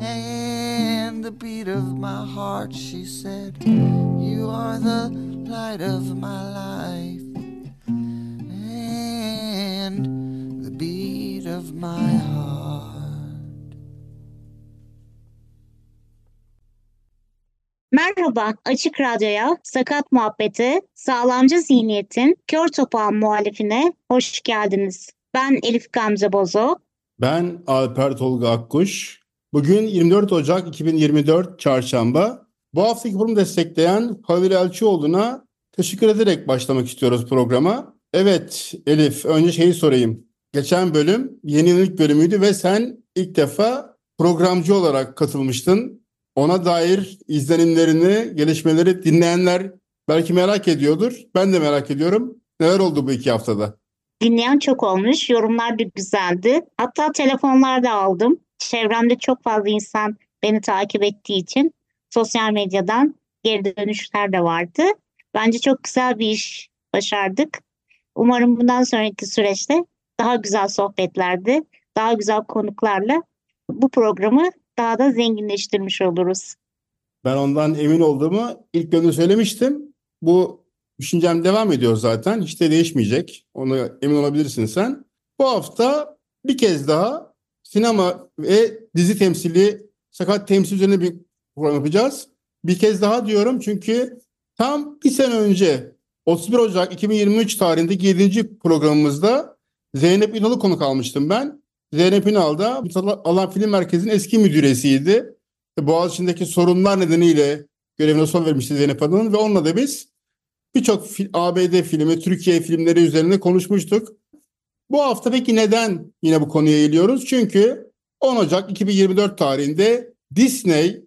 and the beat of my heart. She said, You are the light of my life and the beat of my heart. Merhaba, Açık Radyo'ya, Sakat Muhabbeti, Sağlamcı Zihniyet'in Kör Topal muhalifine hoş geldiniz. Ben Elif Gamze Bozo. Ben Alper Tolga Akkuş. Bugün 24 Ocak 2024 Çarşamba. Bu haftaki programı destekleyen Halil Elçioğlu'na teşekkür ederek başlamak istiyoruz programa. Evet Elif, önce şeyi sorayım. Geçen bölüm yeni yenilik bölümüydü ve sen ilk defa programcı olarak katılmıştın. Ona dair izlenimlerini, gelişmeleri dinleyenler belki merak ediyordur. Ben de merak ediyorum. Neler oldu bu iki haftada? Dinleyen çok olmuş, yorumlar da güzeldi. Hatta telefonlar da aldım. Çevremde çok fazla insan beni takip ettiği için sosyal medyadan geri dönüşler de vardı. Bence çok güzel bir iş başardık. Umarım bundan sonraki süreçte daha güzel sohbetlerde, daha güzel konuklarla bu programı daha da zenginleştirmiş oluruz. Ben ondan emin olduğumu ilk bölümde söylemiştim. Bu düşüncem devam ediyor zaten. Hiç de değişmeyecek. Ona emin olabilirsin sen. Bu hafta bir kez daha sinema ve dizi temsili, sakat temsil üzerine bir program yapacağız. Bir kez daha diyorum çünkü tam bir sene önce 31 Ocak 2023 tarihindeki 7. programımızda Zeynep İnal'ı konuk almıştım ben. Zeynep İnal da Alan Film Merkezi'nin eski müdüresiydi. Boğaziçi'ndeki sorunlar nedeniyle görevine son vermişti Zeynep Hanım'ın ve onunla da biz birçok ABD filmi, Türkiye filmleri üzerine konuşmuştuk. Bu hafta peki neden yine bu konuya eğiliyoruz? Çünkü 10 Ocak 2024 tarihinde Disney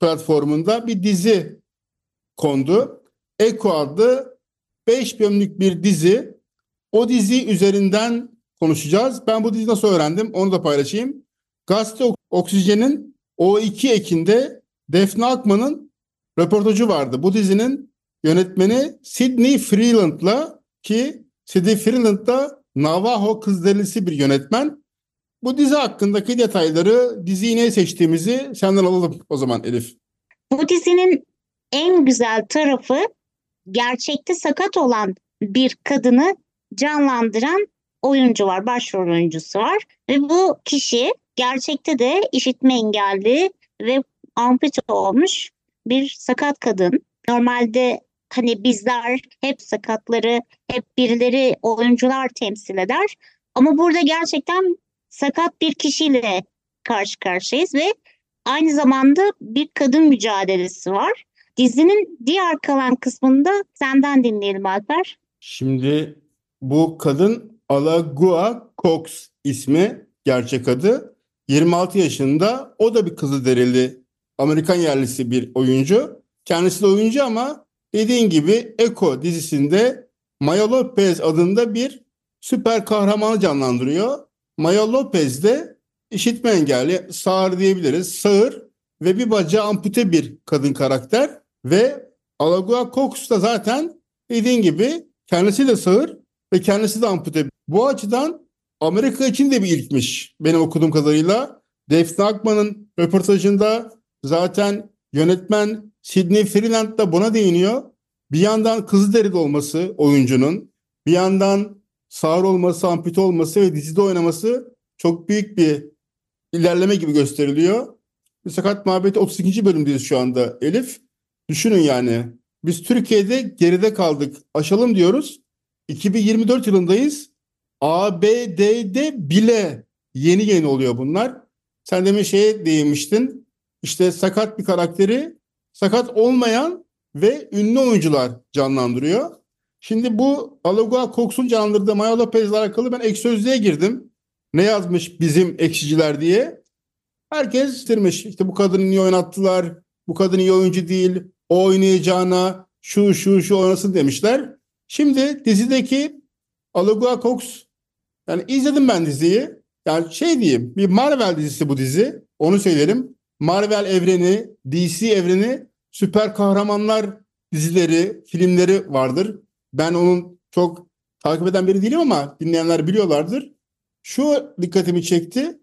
platformunda bir dizi kondu. Echo adlı 5 bölümlük bir dizi. O dizi üzerinden konuşacağız. Ben bu diziyi nasıl öğrendim onu da paylaşayım. Gazete Oksijen'in O2 ekinde Defne Akman'ın röportajı vardı. Bu dizinin yönetmeni Sidney Freeland'la ki Sidney Freeland da Navajo kız delisi bir yönetmen. Bu dizi hakkındaki detayları diziyi niye seçtiğimizi senden alalım o zaman Elif. Bu dizinin en güzel tarafı gerçekte sakat olan bir kadını canlandıran oyuncu var, başrol oyuncusu var. Ve bu kişi gerçekte de işitme engelli ve ampute olmuş bir sakat kadın. Normalde hani bizler hep sakatları, hep birileri oyuncular temsil eder. Ama burada gerçekten sakat bir kişiyle karşı karşıyayız ve aynı zamanda bir kadın mücadelesi var. Dizinin diğer kalan kısmında senden dinleyelim Alper. Şimdi bu kadın Alagua Cox ismi gerçek adı. 26 yaşında o da bir Kızılderili Amerikan yerlisi bir oyuncu. Kendisi de oyuncu ama dediğin gibi Echo dizisinde Maya Lopez adında bir süper kahramanı canlandırıyor. Maya Lopez de işitme engelli, sağır diyebiliriz. Sağır ve bir bacağı ampute bir kadın karakter ve Alagua Cox da zaten dediğin gibi kendisi de sağır ve kendisi de ampute. Bu açıdan Amerika için de bir ilkmiş benim okuduğum kadarıyla. Defne Akman'ın röportajında zaten yönetmen Sidney Freeland da buna değiniyor. Bir yandan Kızılderili olması oyuncunun, bir yandan sağır olması, ampute olması ve dizide oynaması çok büyük bir ilerleme gibi gösteriliyor. Sakat Muhabbeti 32. bölümdeyiz şu anda Elif. Düşünün yani. Biz Türkiye'de geride kaldık. Aşalım diyoruz. 2024 yılındayız. ABD'de bile yeni yeni oluyor bunlar. Sen demin şeye değinmiştin. İşte sakat bir karakteri sakat olmayan ve ünlü oyuncular canlandırıyor. Şimdi bu Alagua Cox'un canlandırdığı Maya Lopez'le alakalı ben ek sözlüğe girdim. Ne yazmış bizim ekşiciler diye. Herkes istirmiş. İşte bu kadını niye oynattılar? Bu kadın iyi oyuncu değil. O oynayacağına şu şu şu oynasın demişler. Şimdi dizideki Alagua Cox yani izledim ben diziyi. Yani şey diyeyim bir Marvel dizisi bu dizi. Onu söyleyelim. Marvel evreni, DC evreni, süper kahramanlar dizileri, filmleri vardır. Ben onun çok takip eden biri değilim ama dinleyenler biliyorlardır. Şu dikkatimi çekti.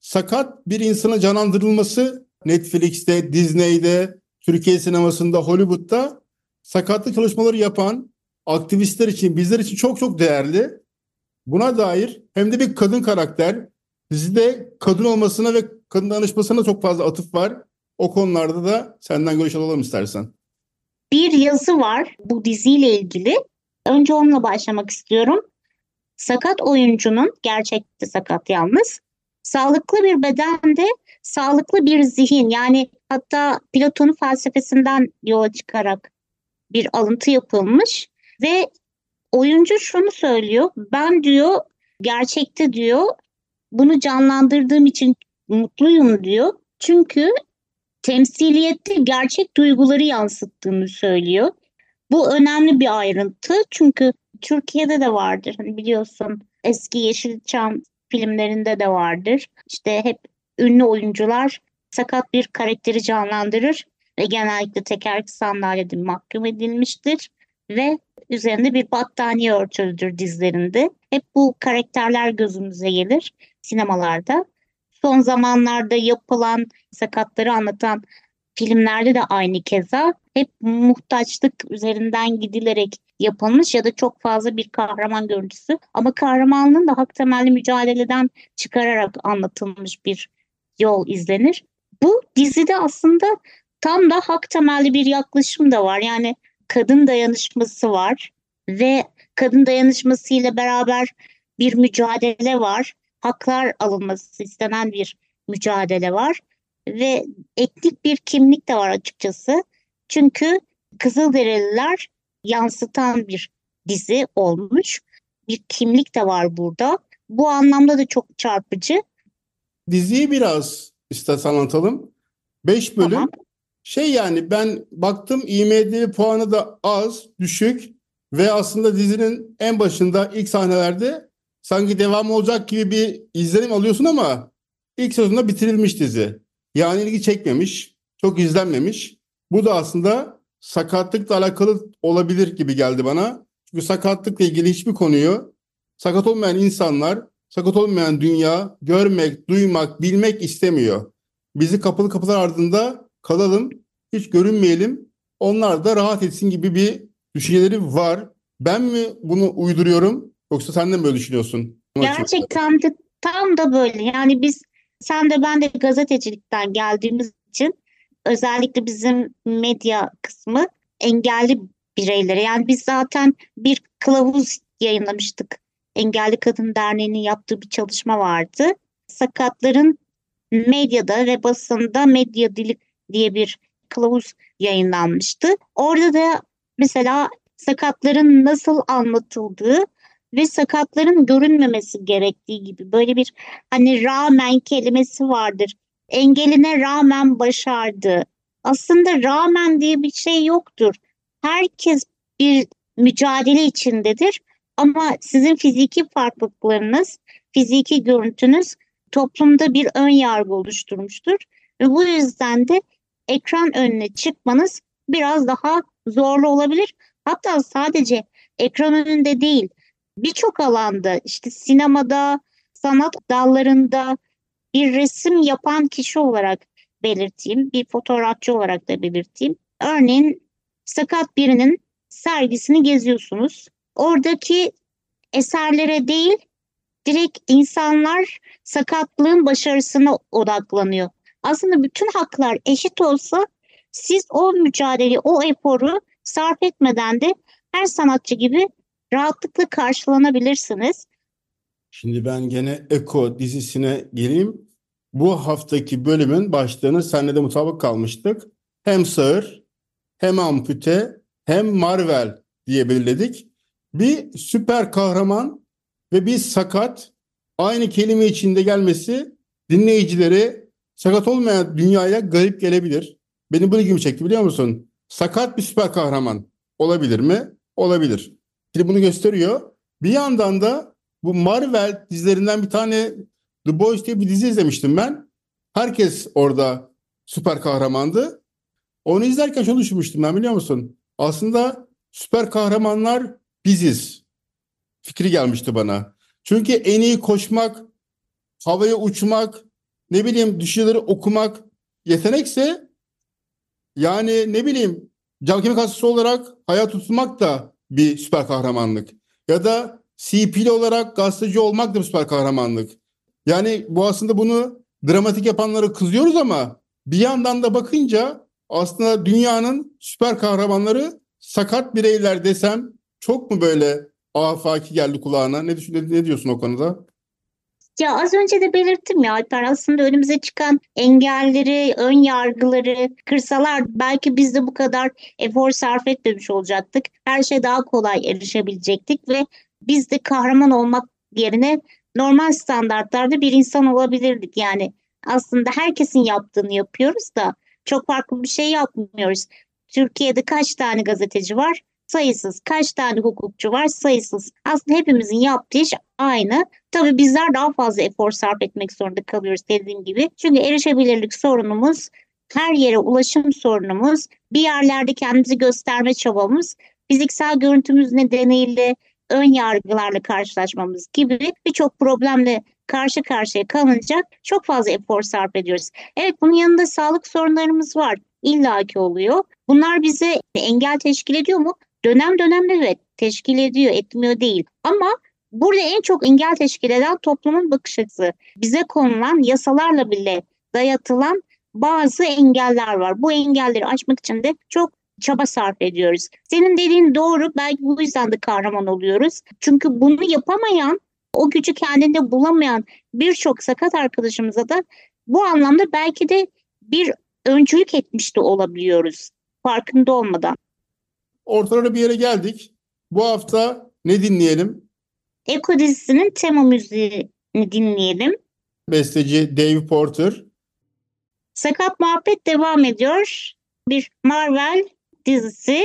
Sakat bir insana canlandırılması Netflix'te, Disney'de, Türkiye sinemasında, Hollywood'da sakatlık çalışmaları yapan aktivistler için, bizler için çok çok değerli. Buna dair hem de bir kadın karakter, dizide kadın olmasına ve kadın danışmasına çok fazla atıf var. O konularda da senden görüş alalım istersen. Bir yazı var bu diziyle ilgili. Önce onunla başlamak istiyorum. Sakat oyuncunun, gerçekte sakat yalnız, sağlıklı bir bedende sağlıklı bir zihin yani hatta Platon'un felsefesinden yola çıkarak bir alıntı yapılmış ve oyuncu şunu söylüyor. Ben diyor gerçekte diyor bunu canlandırdığım için mutluyum diyor. Çünkü temsiliyette gerçek duyguları yansıttığını söylüyor. Bu önemli bir ayrıntı çünkü Türkiye'de de vardır. Hani biliyorsun eski Yeşilçam filmlerinde de vardır. İşte hep ünlü oyuncular sakat bir karakteri canlandırır ve genellikle tekerlekli sandalyede mahkum edilmiştir ve üzerinde bir battaniye örtülüdür dizlerinde. Hep bu karakterler gözümüze gelir sinemalarda. Son zamanlarda yapılan sakatları anlatan filmlerde de aynı keza hep muhtaçlık üzerinden gidilerek yapılmış ya da çok fazla bir kahraman görüntüsü ama kahramanlığın da hak temelli mücadeleden çıkararak anlatılmış bir yol izlenir. Bu dizide aslında tam da hak temelli bir yaklaşım da var. Yani kadın dayanışması var ve kadın dayanışması ile beraber bir mücadele var. Haklar alınması istenen bir mücadele var ve etnik bir kimlik de var açıkçası. Çünkü Kızılderililer yansıtan bir dizi olmuş. Bir kimlik de var burada. Bu anlamda da çok çarpıcı. Diziyi biraz istersen anlatalım. 5 bölüm. Tamam. Şey yani ben baktım IMDb puanı da az, düşük ve aslında dizinin en başında ilk sahnelerde sanki devam olacak gibi bir izlenim alıyorsun ama ilk sezonda bitirilmiş dizi. Yani ilgi çekmemiş, çok izlenmemiş. Bu da aslında sakatlıkla alakalı olabilir gibi geldi bana. Çünkü sakatlıkla ilgili hiçbir konuyu sakat olmayan insanlar, sakat olmayan dünya görmek, duymak, bilmek istemiyor. Bizi kapalı kapılar ardında kalalım, hiç görünmeyelim. Onlar da rahat etsin gibi bir düşünceleri var. Ben mi bunu uyduruyorum yoksa sen de mi böyle düşünüyorsun? Gerçekten de tam da böyle. Yani biz sen de ben de gazetecilikten geldiğimiz için özellikle bizim medya kısmı engelli bireylere yani biz zaten bir kılavuz yayınlamıştık. Engelli Kadın Derneği'nin yaptığı bir çalışma vardı. Sakatların medyada ve basında medya dili diye bir kılavuz yayınlanmıştı. Orada da mesela sakatların nasıl anlatıldığı ve sakatların görünmemesi gerektiği gibi böyle bir hani rağmen kelimesi vardır. Engeline rağmen başardı. Aslında rağmen diye bir şey yoktur. Herkes bir mücadele içindedir ama sizin fiziki farklılıklarınız, fiziki görüntünüz toplumda bir ön yargı oluşturmuştur. Ve bu yüzden de ekran önüne çıkmanız biraz daha zorlu olabilir. Hatta sadece ekran önünde değil, birçok alanda işte sinemada, sanat dallarında bir resim yapan kişi olarak belirteyim, bir fotoğrafçı olarak da belirteyim. Örneğin sakat birinin sergisini geziyorsunuz. Oradaki eserlere değil, direkt insanlar sakatlığın başarısına odaklanıyor. aslında bütün haklar eşit olsa siz o mücadeleyi, o eforu sarf etmeden de her sanatçı gibi rahatlıkla karşılanabilirsiniz. Şimdi ben gene Eko dizisine gireyim. Bu haftaki bölümün başlığını seninle de mutabık kalmıştık. Hem sağır, hem ampute, hem Marvel diye belirledik. Bir süper kahraman ve bir sakat aynı kelime içinde gelmesi dinleyicileri sakat olmayan dünyaya garip gelebilir. Benim bu ilgimi çekti biliyor musun? Sakat bir süper kahraman olabilir mi? Olabilir. Şimdi bunu gösteriyor. Bir yandan da bu Marvel dizilerinden bir tane The Boys diye bir dizi izlemiştim ben. Herkes orada süper kahramandı. Onu izlerken şunu düşünmüştüm ben biliyor musun? Aslında süper kahramanlar biziz. Fikri gelmişti bana. Çünkü en iyi koşmak, havaya uçmak, ne bileyim düşünceleri okumak yetenekse yani ne bileyim cam kemik hastası olarak hayat tutmak da bir süper kahramanlık. Ya da CP'li olarak gazeteci olmak da bir süper kahramanlık. Yani bu aslında bunu dramatik yapanlara kızıyoruz ama bir yandan da bakınca aslında dünyanın süper kahramanları sakat bireyler desem çok mu böyle afaki geldi kulağına? Ne, düşün, ne diyorsun o konuda? Ya az önce de belirttim ya Alper aslında önümüze çıkan engelleri, ön yargıları kırsalar belki biz de bu kadar efor sarf etmemiş olacaktık. Her şey daha kolay erişebilecektik ve biz de kahraman olmak yerine normal standartlarda bir insan olabilirdik. Yani aslında herkesin yaptığını yapıyoruz da çok farklı bir şey yapmıyoruz. Türkiye'de kaç tane gazeteci var? Sayısız. Kaç tane hukukçu var? Sayısız. Aslında hepimizin yaptığı iş aynı. Tabii bizler daha fazla efor sarf etmek zorunda kalıyoruz dediğim gibi. Çünkü erişebilirlik sorunumuz, her yere ulaşım sorunumuz, bir yerlerde kendimizi gösterme çabamız, fiziksel görüntümüz nedeniyle ön yargılarla karşılaşmamız gibi birçok problemle karşı karşıya kalınca çok fazla efor sarf ediyoruz. Evet bunun yanında sağlık sorunlarımız var. İlla ki oluyor. Bunlar bize engel teşkil ediyor mu? Dönem dönem evet teşkil ediyor, etmiyor değil. Ama burada en çok engel teşkil eden toplumun bakış açısı. Bize konulan yasalarla bile dayatılan bazı engeller var. Bu engelleri aşmak için de çok çaba sarf ediyoruz. Senin dediğin doğru. Belki bu yüzden de kahraman oluyoruz. Çünkü bunu yapamayan, o gücü kendinde bulamayan birçok sakat arkadaşımıza da bu anlamda belki de bir öncülük etmiş de olabiliyoruz. Farkında olmadan. Ortalara bir yere geldik. Bu hafta ne dinleyelim? Eko dizisinin tema müziğini dinleyelim. Besteci Dave Porter. Sakat muhabbet devam ediyor. Bir Marvel dizisi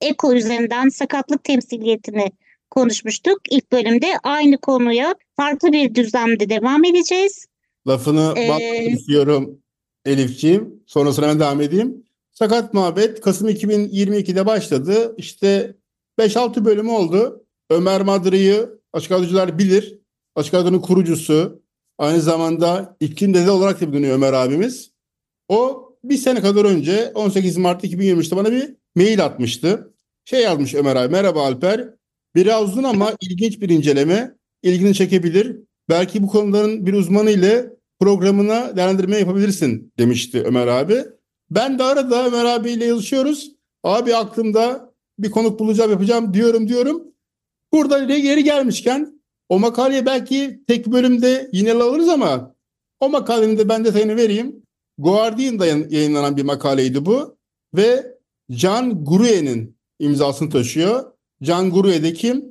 Eko üzerinden sakatlık temsiliyetini konuşmuştuk. İlk bölümde aynı konuya farklı bir düzlemde devam edeceğiz. Lafını Ee, istiyorum Elifciğim. Sonrasına ben devam edeyim. Sakat Muhabbet Kasım 2022'de başladı. İşte 5-6 bölümü oldu. Ömer Madri'yi Açık Radyocular bilir. Açık Radyo'nun kurucusu. Aynı zamanda iklim dede olarak da biliniyor Ömer abimiz. O bir sene kadar önce 18 Mart 2023'te bana bir mail atmıştı. Şey yazmış Ömer abi. Merhaba Alper. Biraz uzun ama ilginç bir inceleme. İlgini çekebilir. Belki bu konuların bir uzmanı ile programına değerlendirme yapabilirsin demişti Ömer abi. Ben de arada Ömer abiyle yazışıyoruz. Abi aklımda bir konuk bulacağım yapacağım diyorum diyorum. Burada yeri gelmişken o makaleye belki tek bölümde yine alırız ama o makalenin de ben detayını vereyim. Guardian'da yayınlanan bir makaleydi bu ve Can Guruye'nin imzasını taşıyor. Can Guruye de kim?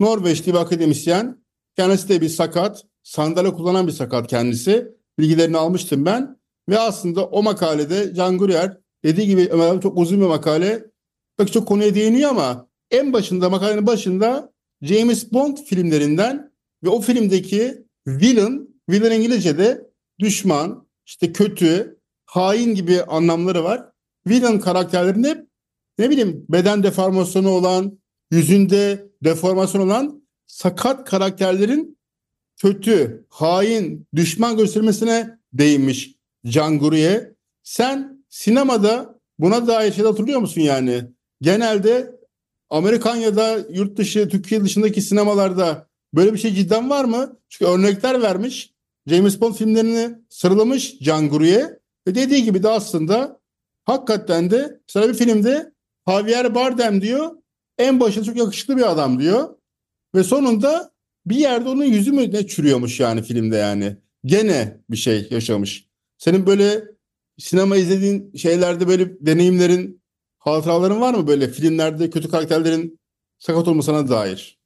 Norveçli bir akademisyen. Kendisi de bir sakat. Sandalye kullanan bir sakat kendisi. Bilgilerini almıştım ben. Ve aslında o makalede Can Guryer dediği gibi Ömer abi çok uzun bir makale. Pek çok konuya değiniyor ama en başında makalenin başında James Bond filmlerinden ve o filmdeki villain, villain İngilizce'de düşman, işte kötü, hain gibi anlamları var. Villain karakterlerinde ne bileyim beden deformasyonu olan, yüzünde deformasyon olan sakat karakterlerin kötü, hain, düşman göstermesine değinmiş Can Guru'ya. Sen sinemada buna dair şeyler hatırlıyor musun yani? Genelde Amerikan ya da yurt dışı, Türkiye dışındaki sinemalarda böyle bir şey cidden var mı? Çünkü örnekler vermiş. James Bond filmlerini sıralamış Can Guru'ya. Ve dediği gibi de aslında hakikaten de mesela bir filmde Javier Bardem diyor en başında çok yakışıklı bir adam diyor. Ve sonunda bir yerde onun yüzü mü ne çürüyormuş yani filmde yani. Gene bir şey yaşamış. Senin böyle sinema izlediğin şeylerde böyle deneyimlerin, hatıraların var mı böyle filmlerde kötü karakterlerin sakat olmasına dair?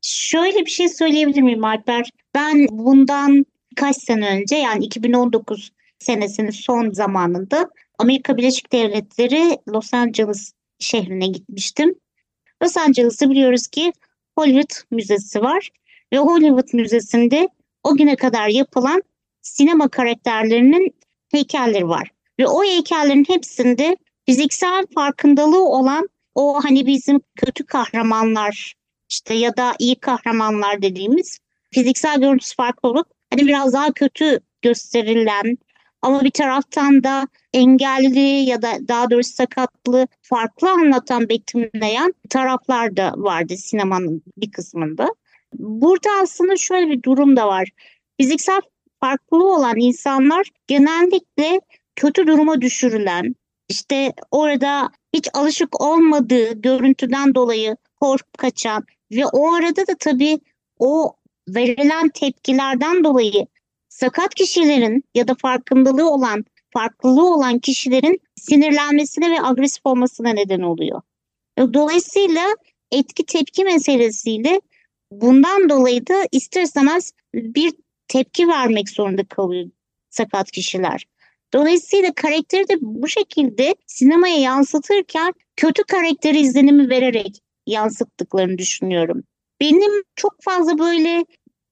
Şöyle bir şey söyleyebilir miyim Alper? Ben bundan birkaç sene önce yani 2019 senesinin son zamanında Amerika Birleşik Devletleri Los Angeles şehrine gitmiştim. Los Angeles'ta biliyoruz ki Hollywood Müzesi var ve Hollywood Müzesi'nde o güne kadar yapılan sinema karakterlerinin heykelleri var. Ve o heykellerin hepsinde fiziksel farkındalığı olan o hani bizim kötü kahramanlar işte ya da iyi kahramanlar dediğimiz fiziksel görüntüsü farklı olup hani biraz daha kötü gösterilen ama bir taraftan da engelli ya da daha doğrusu sakatlı farklı anlatan betimleyen taraflar da vardı sinemanın bir kısmında. Burada aslında şöyle bir durum da var. Fiziksel farklı olan insanlar genellikle kötü duruma düşürülen, işte orada hiç alışık olmadığı görüntüden dolayı korkup kaçan ve o arada da tabii o verilen tepkilerden dolayı sakat kişilerin ya da farkındalığı olan, farklılığı olan kişilerin sinirlenmesine ve agresif olmasına neden oluyor. Dolayısıyla etki tepki meselesiyle bundan dolayı da ister istemez bir tepki vermek zorunda kalıyor sakat kişiler. Dolayısıyla karakteri de bu şekilde sinemaya yansıtırken kötü karakteri izlenimi vererek yansıttıklarını düşünüyorum. Benim çok fazla böyle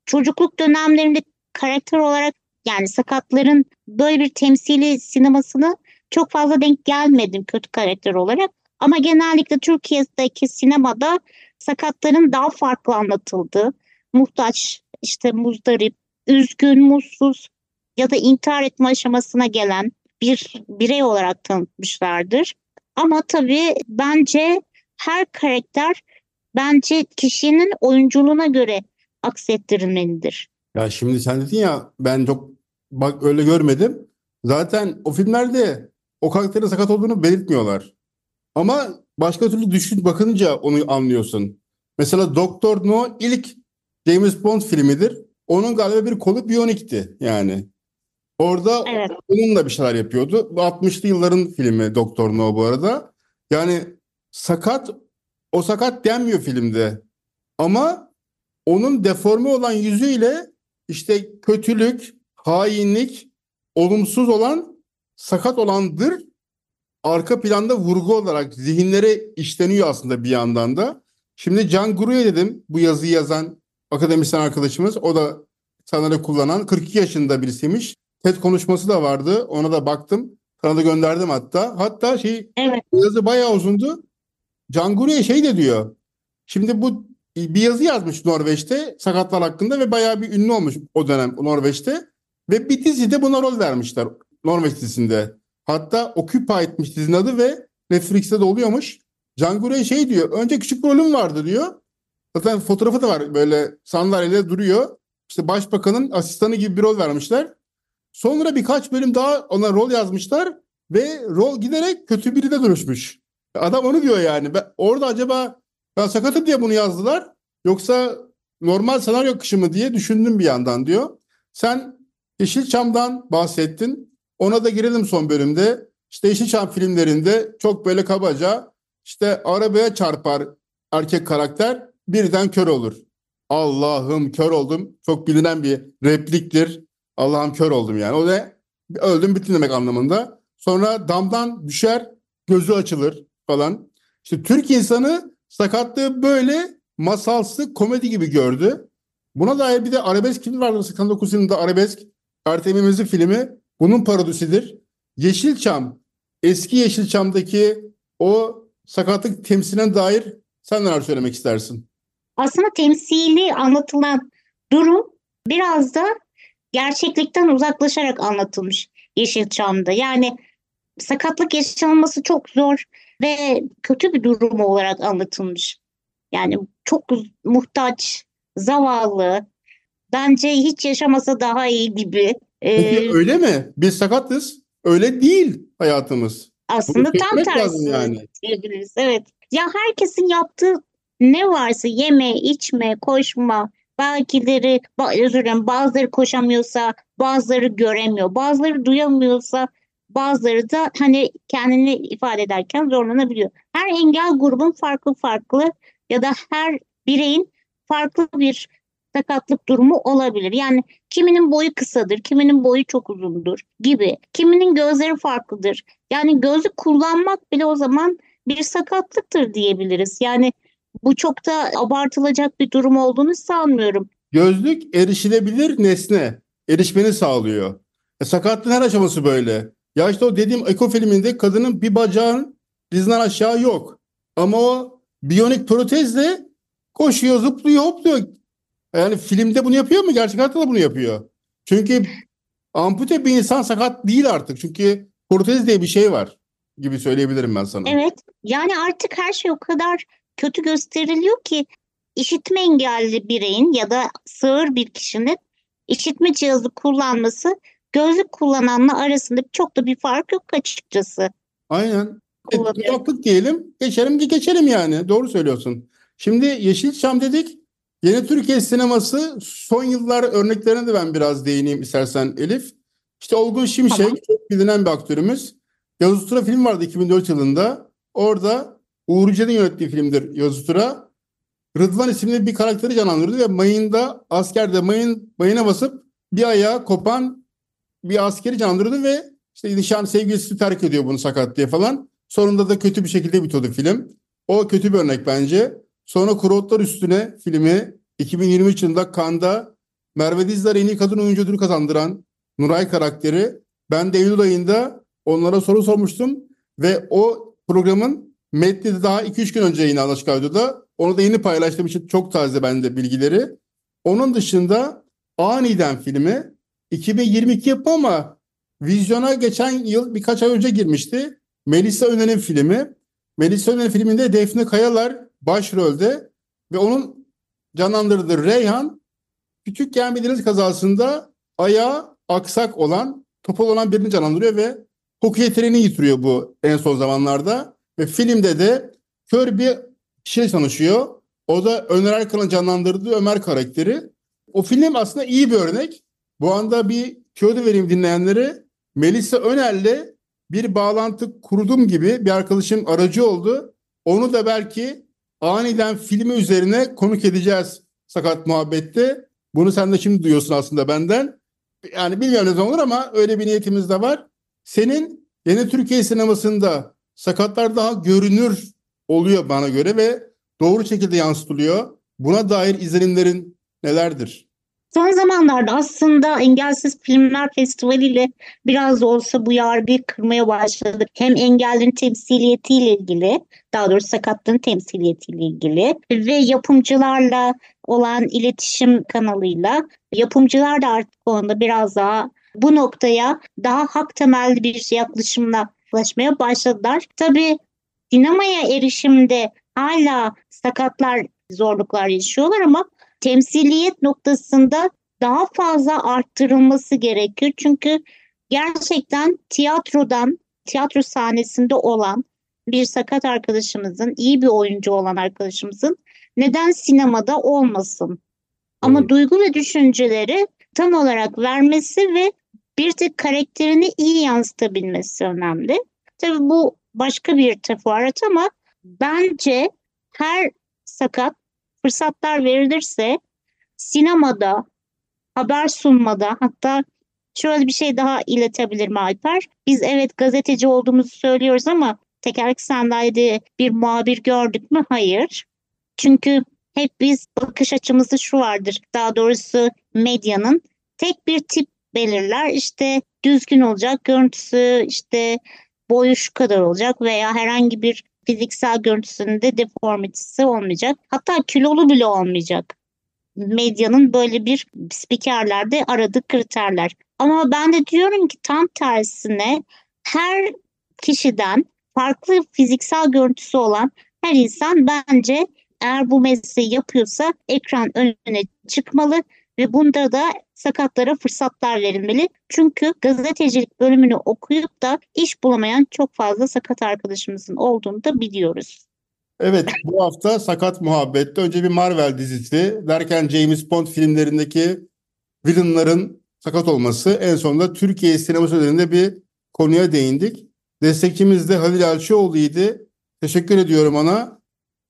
çocukluk dönemlerinde karakter olarak yani sakatların böyle bir temsili sinemasını çok fazla denk gelmedim kötü karakter olarak. Ama genellikle Türkiye'deki sinemada sakatların daha farklı anlatıldığı, muhtaç, işte muzdarip, üzgün, mutsuz ya da intihar etme aşamasına gelen bir birey olarak tanıtmışlardır. Ama tabii bence her karakter bence kişinin oyunculuğuna göre aksettirilmelidir. Ya şimdi sen dedin ya ben çok bak öyle görmedim. Zaten o filmlerde o karakterin sakat olduğunu belirtmiyorlar. Ama başka türlü düşün bakınca onu anlıyorsun. Mesela Doktor No ilk James Bond filmidir. Onun galiba bir kolu biyonikti yani. Orada Evet. onunla bir şeyler yapıyordu. Bu 60'lı yılların filmi Doktor No bu arada. Yani sakat o sakat denmiyor filmde. Ama onun deforme olan yüzüyle işte kötülük, hainlik, olumsuz olan sakat olandır. Arka planda vurgu olarak zihinlere işleniyor aslında bir yandan da. Şimdi Can Guru'ya dedim bu yazıyı yazan akademisyen arkadaşımız. O da sanırım kullanan 42 yaşında birisiymiş. TED konuşması da vardı. Ona da baktım. Sana da gönderdim hatta. Hatta şey Evet. yazı bayağı uzundu. Can Guru'ya şey de diyor. Şimdi bu bir yazı yazmış Norveç'te sakatlar hakkında ve bayağı bir ünlü olmuş o dönem Norveç'te. Ve bir dizide buna rol vermişler Norveç dizisinde. Hatta Occupied'miş dizinin adı ve Netflix'te de oluyormuş. Can Guru'ya şey diyor. Önce küçük bir rolüm vardı diyor. Zaten fotoğrafı da var böyle sandalyede duruyor. İşte başbakanın asistanı gibi bir rol vermişler. Sonra birkaç bölüm daha ona rol yazmışlar ve rol giderek kötü biri de dönüşmüş. Adam onu diyor yani. Ben, orada acaba ben sakatım diye bunu yazdılar yoksa normal senaryo akışı mı diye düşündüm bir yandan diyor. Sen Yeşilçam'dan bahsettin. Ona da girelim son bölümde. İşte Yeşilçam filmlerinde çok böyle kabaca işte arabaya çarpar erkek karakter birden kör olur. Allah'ım kör oldum. Çok bilinen bir repliktir. Allah'ım kör oldum yani. O da öldüm bitti demek anlamında. Sonra damdan düşer gözü açılır falan. İşte Türk insanı sakatlığı böyle masalsı komedi gibi gördü. Buna dair bir de arabesk film vardı 89 yılında arabesk Ertem İmez'in filmi. Bunun parodisidir. Yeşilçam, eski Yeşilçam'daki o sakatlık temsiline dair sen neler söylemek istersin? Aslında temsili anlatılan durum biraz da gerçeklikten uzaklaşarak anlatılmış Yeşilçam'da. Yani sakatlık yaşanması çok zor ve kötü bir durum olarak anlatılmış. Yani çok muhtaç, zavallı, bence hiç yaşamasa daha iyi gibi. Peki Ee, öyle mi? Biz sakatız. öyle değil hayatımız. Aslında Bunu tam tersi yani. Evet. Ya herkesin yaptığı ne varsa yeme, içme, koşma, belkileri, özür dilerim, bazıları koşamıyorsa, bazıları göremiyor, bazıları duyamıyorsa, bazıları da hani kendini ifade ederken zorlanabiliyor. Her engel grubun farklı farklı ya da her bireyin farklı bir sakatlık durumu olabilir. Yani kiminin boyu kısadır, kiminin boyu çok uzundur gibi. Kiminin gözleri farklıdır. Yani gözlük kullanmak bile o zaman bir sakatlıktır diyebiliriz. Yani bu çok da abartılacak bir durum olduğunu sanmıyorum. Gözlük erişilebilir nesne. Erişmeni sağlıyor. E, sakatlığın her aşaması böyle. Ya işte o dediğim Eko filminde kadının bir bacağın dizinden aşağı yok. Ama o biyonik protezle koşuyor, zıplıyor, hopluyor. Yani filmde bunu yapıyor mu? Gerçek hayatta da bunu yapıyor. Çünkü ampute bir insan sakat değil artık. Çünkü protez diye bir şey var gibi söyleyebilirim ben sana. Evet, yani artık her şey o kadar kötü gösteriliyor ki işitme engelli bireyin ya da sağır bir kişinin işitme cihazı kullanması gözlük kullananla arasında çok da bir fark yok açıkçası. Aynen. E, Olabilir. kulaklık diyelim. Geçelim ki geçelim yani. Doğru söylüyorsun. Şimdi Yeşilçam dedik. Yeni Türkiye sineması son yıllar örneklerine de ben biraz değineyim istersen Elif. İşte Olgun Şimşek Tamam. çok bilinen bir aktörümüz. Yavuz Tura film vardı 2004 yılında. Orada Uğur Yücel'in yönettiği filmdir Yavuz Tura. Rıdvan isimli bir karakteri canlandırdı ve mayında askerde mayın, mayına basıp bir ayağı kopan bir askeri canlandırdı ve işte nişan sevgilisi terk ediyor bunu sakat diye falan. Sonunda da kötü bir şekilde bitiyordu film. O kötü bir örnek bence. Sonra Kuru Otlar Üstüne filmi 2023 yılında Cannes'da Merve Dizdar'a en iyi kadın oyuncu ödülü kazandıran Nuray karakteri. Ben de Eylül ayında onlara soru sormuştum ve o programın metni de daha 2-3 gün önce yine Açık Radyo'da. Onu da yeni paylaştığım için çok taze bende bilgileri. Onun dışında Aniden filmi 2022 yapımı ama vizyona geçen yıl birkaç ay önce girmişti. Melisa Önen'in filmi. Melisa Önen'in filminde Defne Kayalar başrolde ve onun canlandırdığı Reyhan küçükken bir deniz kazasında ayağı aksak olan, topal olan birini canlandırıyor ve koku yeteneğini yitiriyor bu en son zamanlarda. Ve filmde de kör bir kişiyle tanışıyor. O da Öner Erkan'ın canlandırdığı Ömer karakteri. O film aslında iyi bir örnek. Bu anda bir tüyo vereyim dinleyenlere. Melisa Öner'le bir bağlantı kurdum gibi bir arkadaşım aracı oldu. Onu da belki aniden filmi üzerine konuk edeceğiz Sakat Muhabbet'te. Bunu sen de şimdi duyuyorsun aslında benden. Yani bilmiyorum ne zaman olur ama öyle bir niyetimiz de var. Senin yeni Türkiye sinemasında sakatlar daha görünür oluyor bana göre ve doğru şekilde yansıtılıyor. Buna dair izlenimlerin nelerdir? Son zamanlarda aslında Engelsiz Filmler Festivali ile biraz olsa bu yargıyı kırmaya başladık. Hem engellerin temsiliyetiyle ilgili, daha doğrusu sakatlığın temsiliyetiyle ilgili ve yapımcılarla olan iletişim kanalıyla yapımcılar da artık o konuda biraz daha bu noktaya daha hak temelli bir yaklaşımla yaklaşmaya başladılar. Tabii sinemaya erişimde hala sakatlar zorluklar yaşıyorlar ama temsiliyet noktasında daha fazla arttırılması gerekiyor. Çünkü gerçekten tiyatrodan, tiyatro sahnesinde olan bir sakat arkadaşımızın, iyi bir oyuncu olan arkadaşımızın neden sinemada olmasın? Ama Evet. duygu ve düşünceleri tam olarak vermesi ve bir tek karakterini iyi yansıtabilmesi önemli. Tabii bu başka bir teferruat ama bence her sakat fırsatlar verilirse sinemada, haber sunmada hatta şöyle bir şey daha iletebilirim Alper. Biz evet gazeteci olduğumuzu söylüyoruz ama tekerlekli sandalyede bir muhabir gördük mü? Hayır. Çünkü hep biz bakış açımızda şu vardır. Daha doğrusu medyanın tek bir tip belirler. İşte düzgün olacak, görüntüsü işte boyu şu kadar olacak veya herhangi bir fiziksel görüntüsünde deformitesi olmayacak. Hatta kilolu bile olmayacak. Medyanın böyle bir spikerlerde aradığı kriterler. Ama ben de diyorum ki tam tersine her kişiden farklı fiziksel görüntüsü olan her insan bence eğer bu mesleği yapıyorsa ekran önüne çıkmalı ve bunda da sakatlara fırsatlar verilmeli. Çünkü gazetecilik bölümünü okuyup da iş bulamayan çok fazla sakat arkadaşımızın olduğunu da biliyoruz. Evet, bu hafta Sakat Muhabbet'te önce bir Marvel dizisi derken James Bond filmlerindeki villainların sakat olması en sonunda Türkiye sineması üzerinde bir konuya değindik. Destekçimiz de Halil Alçıoğlu'ydu. Teşekkür ediyorum ona.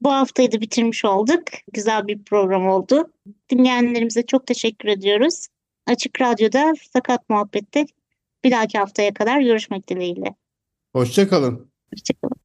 Bu haftayı da bitirmiş olduk. Güzel bir program oldu. Dinleyenlerimize çok teşekkür ediyoruz. Açık Radyo'da Sakat Muhabbet'te bir dahaki haftaya kadar görüşmek dileğiyle. Hoşça kalın. Hoşçakalın.